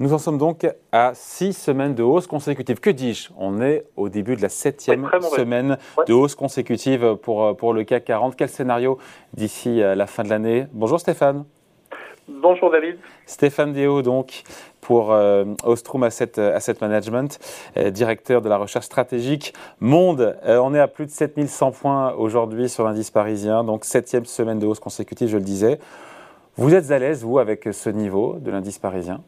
Nous en sommes donc à six semaines de hausse consécutive. Que dis-je? On est au début de la septième semaine de hausse consécutive pour, pour le CAC 40. Quel scénario d'ici la fin de l'année? Bonjour Stéphane. Bonjour David. Stéphane Déo donc pour euh, Ostrom Asset, Asset Management, euh, directeur de la recherche stratégique Monde. Euh, on est à plus de 7100 points aujourd'hui sur l'indice parisien, donc septième semaine de hausse consécutive, je le disais. Vous êtes à l'aise, vous, avec ce niveau de l'indice parisien?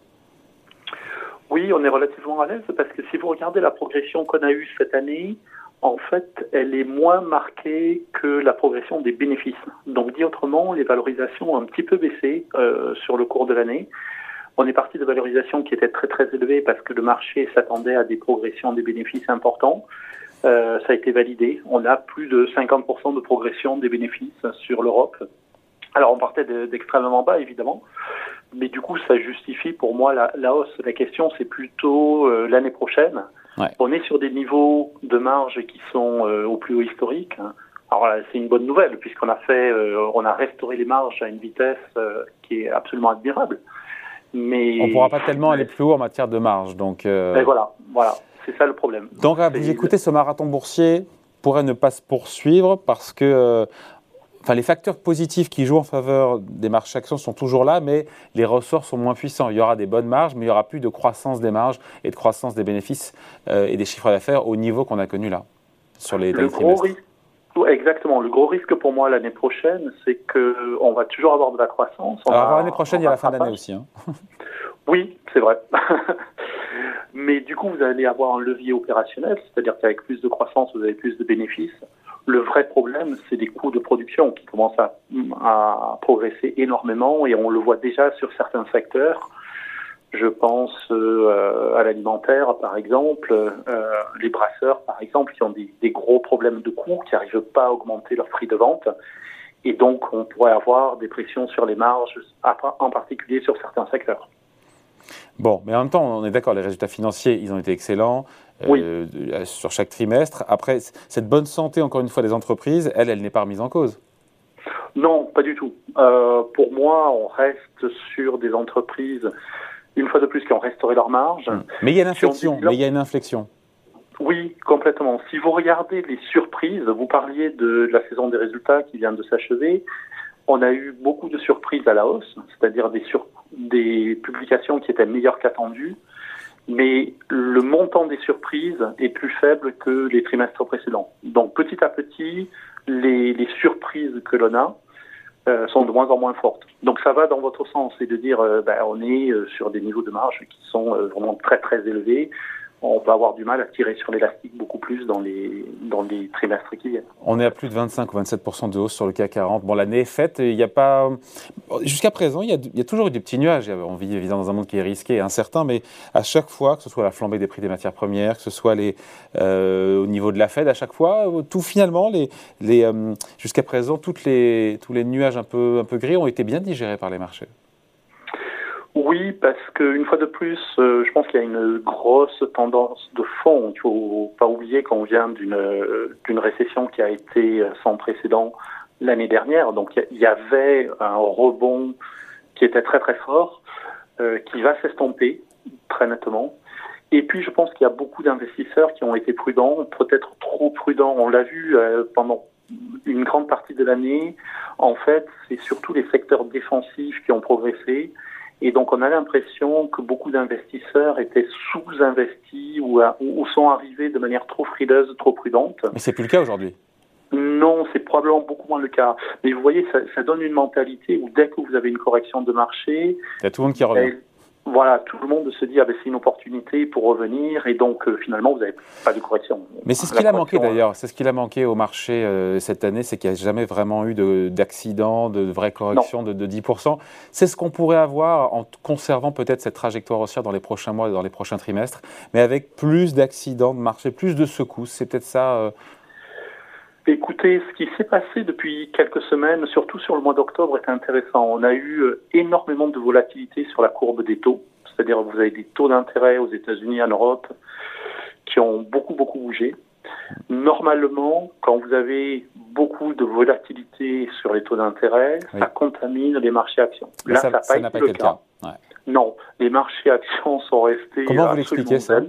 Oui, on est relativement à l'aise parce que si vous regardez la progression qu'on a eue cette année, en fait, elle est moins marquée que la progression des bénéfices. Donc, dit autrement, les valorisations ont un petit peu baissé euh, sur le cours de l'année. On est parti de valorisations qui étaient très très élevées parce que le marché s'attendait à des progressions des bénéfices importants. Euh, ça a été validé. On a plus de 50% de progression des bénéfices sur l'Europe. Alors on partait d'extrêmement bas évidemment, mais du coup, ça justifie pour moi la, hausse. La question, c'est plutôt euh, l'année prochaine. On est sur des niveaux de marge qui sont euh, au plus haut historique. Alors c'est une bonne nouvelle puisqu'on a fait, euh, on a restauré les marges à une vitesse qui est absolument admirable. Mais on ne pourra pas tellement aller plus haut en matière de marge, donc. Mais voilà, voilà, c'est ça le problème. Donc, vous écoutez, ce marathon boursier pourrait ne pas se poursuivre parce que enfin, les facteurs positifs qui jouent en faveur des marges actions sont toujours là, mais les ressorts sont moins puissants. Il y aura des bonnes marges, mais il n'y aura plus de croissance des marges et de croissance des bénéfices euh, et des chiffres d'affaires au niveau qu'on a connu là, sur les le gros risque, Exactement. Le gros risque pour moi l'année prochaine, c'est qu'on va toujours avoir de la croissance. Alors l'année prochaine, il y a la fin d'année aussi. Hein. oui, c'est vrai. mais du coup, vous allez avoir un levier opérationnel, c'est-à-dire qu'avec plus de croissance, vous avez plus de bénéfices. Le vrai problème, c'est des coûts de production qui commencent à, à, progresser énormément et on le voit déjà sur certains secteurs. Je pense euh, à l'alimentaire, par exemple, euh, les brasseurs, par exemple, qui ont des, des gros problèmes de coûts, qui n'arrivent pas à augmenter leur prix de vente. Et donc, on pourrait avoir des pressions sur les marges, en particulier sur certains secteurs. Bon, mais en même temps, on est d'accord, les résultats financiers, ils ont été excellents euh, sur chaque trimestre. Après, cette bonne santé, encore une fois, des entreprises, elle, elle n'est pas remise en cause. Non, pas du tout. Euh, pour moi, on reste sur des entreprises, une fois de plus, qui ont restauré leur marge. Hum. Mais il y a une inflexion. Mais il y a une inflexion. Oui, complètement. Si vous regardez les surprises, vous parliez de la saison des résultats qui vient de s'achever. On a eu beaucoup de surprises à la hausse, c'est-à-dire des, des publications qui étaient meilleures qu'attendues, mais le montant des surprises est plus faible que les trimestres précédents. Donc petit à petit, les, les surprises que l'on a euh, sont de moins en moins fortes. Donc ça va dans votre sens, c'est de dire euh, ben, on est euh, sur des niveaux de marge qui sont euh, vraiment très très élevés on va avoir du mal à tirer sur l'élastique beaucoup plus dans les, dans les trimestres qui viennent. On est à plus de 25 ou 27% de hausse sur le CAC 40. Bon, l'année est faite, il n'y a pas. Jusqu'à présent, il y, a, toujours eu des petits nuages. On vit évidemment dans un monde qui est risqué et incertain, mais à chaque fois, que ce soit la flambée des prix des matières premières, que ce soit euh, au niveau de la Fed, à chaque fois, tout finalement, euh, jusqu'à présent, toutes les, tous les nuages un peu, un peu gris ont été bien digérés par les marchés. Oui, parce qu'une fois de plus, euh, je pense qu'il y a une grosse tendance de fond. Il ne faut pas oublier qu'on vient d'une euh, récession qui a été sans précédent l'année dernière. Donc il y avait un rebond qui était très très fort, euh, qui va s'estomper très nettement. Et puis je pense qu'il y a beaucoup d'investisseurs qui ont été prudents, peut-être trop prudents. On l'a vu pendant une grande partie de l'année. En fait, c'est surtout les secteurs défensifs qui ont progressé et donc, on a l'impression que beaucoup d'investisseurs étaient sous-investis ou, ou, sont arrivés de manière trop frileuse, trop prudente. Mais c'est plus le cas aujourd'hui. Non, c'est probablement beaucoup moins le cas. Mais vous voyez, ça, ça, donne une mentalité où dès que vous avez une correction de marché, il y a tout le monde qui revient voilà, tout le monde se dit ah ben, c'est une opportunité pour revenir et donc euh, finalement vous n'avez pas de correction. Mais c'est ce qu'il a manqué d'ailleurs, c'est ce qu'il a manqué au marché euh, cette année, c'est qu'il n'y a jamais vraiment eu d'accident, de, de, vraie correction de, de, 10%. C'est ce qu'on pourrait avoir en conservant peut-être cette trajectoire haussière dans les prochains mois, dans les prochains trimestres, mais avec plus d'accidents de marché, plus de secousses. C'est peut-être ça euh, Écoutez, ce qui s'est passé depuis quelques semaines, surtout sur le mois d'octobre, est intéressant. On a eu euh, énormément de volatilité sur la courbe des taux, c'est-à-dire vous avez des taux d'intérêt aux États-Unis, en Europe, qui ont beaucoup beaucoup bougé. Normalement, quand vous avez beaucoup de volatilité sur les taux d'intérêt, ça contamine les marchés actions. Là, ça n'a pas, été le cas. Non, les marchés actions sont restés. Comment vous l'expliquez ça?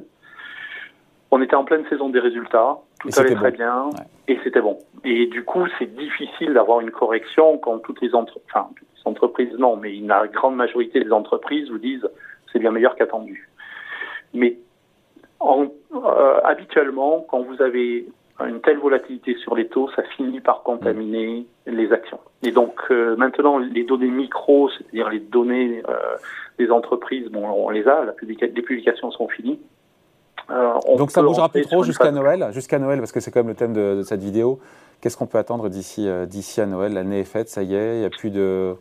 On était en pleine saison des résultats, tout allait très bien, et c'était bon. Et du coup, c'est difficile d'avoir une correction quand toutes les, enfin, toutes les entreprises, non, mais la grande majorité des entreprises vous disent c'est bien meilleur qu'attendu. Mais en, euh, habituellement, quand vous avez une telle volatilité sur les taux, ça finit par contaminer les actions. Et donc euh, maintenant, les données micro, c'est-à-dire les données euh, des entreprises, bon, on les a, la les publications sont finies. Donc ça bougera plus trop jusqu'à Noël, jusqu'à Noël, parce que c'est quand même le thème de, de cette vidéo. Qu'est-ce qu'on peut attendre d'ici d'ici à Noël? L'année est faite, ça y est, il n'y a plus de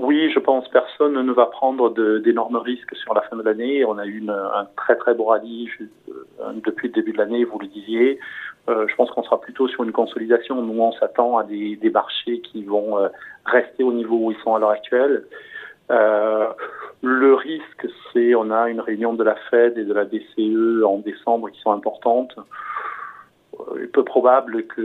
oui, je pense personne ne va prendre d'énormes risques sur la fin de l'année. On a eu un très très beau rallye euh, depuis le début de l'année, vous le disiez. Euh, je pense qu'on sera plutôt sur une consolidation. Nous, on s'attend à des, des, marchés qui vont euh, rester au niveau où ils sont à l'heure actuelle. Euh, le risque, c'est on a une réunion de la Fed et de la BCE en décembre qui sont importantes. Il est peu probable qu'il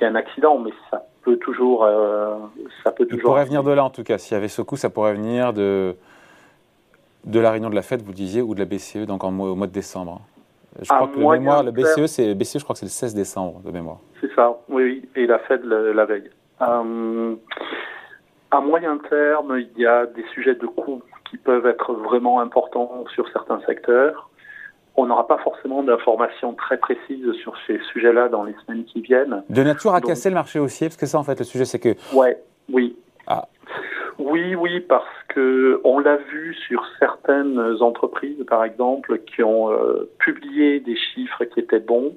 y ait un accident, mais ça peut toujours, euh, ça peut toujours. pourrait venir de là en tout cas. S'il y avait ce coup, ça pourrait venir de de la réunion de la Fed, vous disiez, ou de la BCE, donc en, au mois de décembre. Je crois que le mémoire, BCE, c'est BCE, je crois que c'est le 16 décembre de mémoire. C'est ça, oui, et la Fed la, veille. Euh, à moyen terme, il y a des sujets de coûts qui peuvent être vraiment importants sur certains secteurs on n'aura pas forcément d'informations très précises sur ces sujets-là dans les semaines qui viennent. De nature à casser le marché haussier, parce que ça, en fait, le sujet, c'est que. Ouais, oui. Ah. Oui, oui, parce que on l'a vu sur certaines entreprises, par exemple, qui ont euh, publié des chiffres qui étaient bons,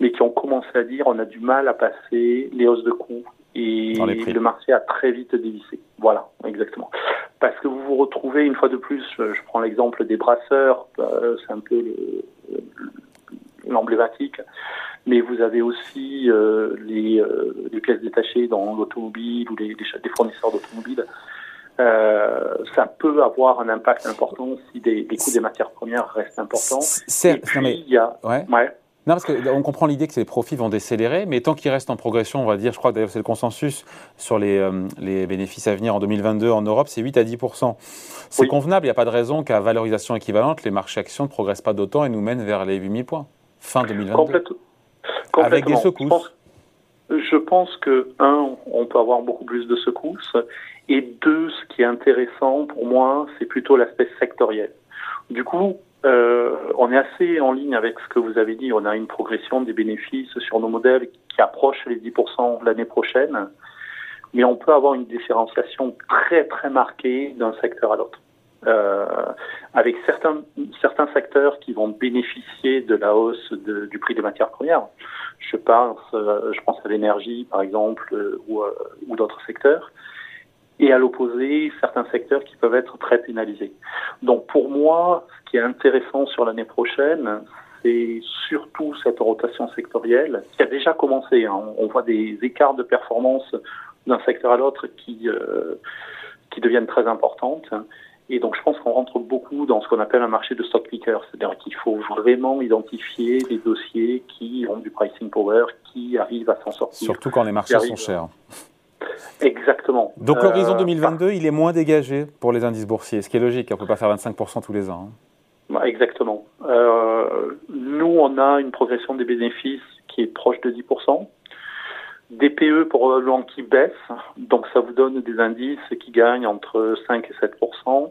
mais qui ont commencé à dire on a du mal à passer les hausses de coûts et le marché a très vite dévissé. Voilà, exactement. Parce que vous vous retrouvez une fois de plus, je prends l'exemple des brasseurs, euh, c'est un peu l'emblématique, mais vous avez aussi euh, les, euh, les, pièces détachées dans l'automobile ou les, les, fournisseurs d'automobiles. ça peut avoir un impact important si les, coûts des matières premières restent importants. C'est, mais, il y a, ouais. Non, parce qu'on comprend l'idée que les profits vont décélérer, mais tant qu'ils restent en progression, on va dire, je crois que d'ailleurs c'est le consensus sur les, euh, les, bénéfices à venir en 2022 en Europe, c'est 8 à 10 C'est convenable, il n'y a pas de raison qu'à valorisation équivalente, les marchés actions ne progressent pas d'autant et nous mènent vers les 8000 points, fin 2022. Complètement. Avec des secousses. Je pense, que, un, on peut avoir beaucoup plus de secousses, et deux, ce qui est intéressant pour moi, c'est plutôt l'aspect sectoriel. Du coup, euh, on est assez en ligne avec ce que vous avez dit. On a une progression des bénéfices sur nos modèles qui approche les 10% l'année prochaine, mais on peut avoir une différenciation très très marquée d'un secteur à l'autre. Euh, avec certains, certains secteurs qui vont bénéficier de la hausse du prix des matières premières. Je pense, euh, je pense à l'énergie, par exemple, ou, ou d'autres secteurs et à l'opposé, certains secteurs qui peuvent être très pénalisés. Donc pour moi, ce qui est intéressant sur l'année prochaine, c'est surtout cette rotation sectorielle qui a déjà commencé. Hein. On voit des écarts de performance d'un secteur à l'autre qui, euh, qui deviennent très importantes. Et donc, je pense qu'on rentre beaucoup dans ce qu'on appelle un marché de stock picker, c'est-à-dire qu'il faut vraiment identifier les dossiers qui ont du pricing power, qui arrivent à s'en sortir. Surtout quand les marchés sont chers. Exactement. Donc l'horizon 2022, euh, il est moins dégagé pour les indices boursiers, ce qui est logique, on ne peut pas faire 25% tous les ans. Hein. Exactement. Euh, nous, on a une progression des bénéfices qui est proche de 10%. Des PE probablement qui baissent, donc ça vous donne des indices qui gagnent entre 5 et 7%.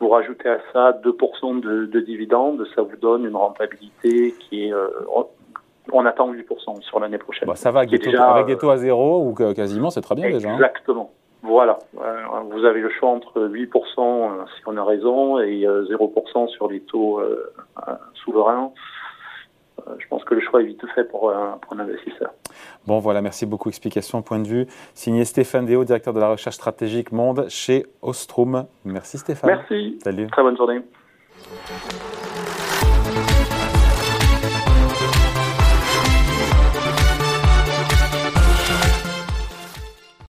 Vous rajoutez à ça 2% de, de dividendes, ça vous donne une rentabilité qui est euh, on attend 8% sur l'année prochaine. Bah, ça va, avec des, taux, à zéro ou quasiment, c'est très bien déjà. Hein. Exactement. Voilà. Euh, vous avez le choix entre 8% euh, si on a raison et 0% euh, sur les taux souverains. Je pense que le choix est vite fait pour, pour un investisseur. Bon, voilà, merci beaucoup. Explication, point de vue. Signé Stéphane Déo, directeur de la recherche stratégique monde chez Ostrom. Merci Stéphane. Merci. Salut. Très bonne journée.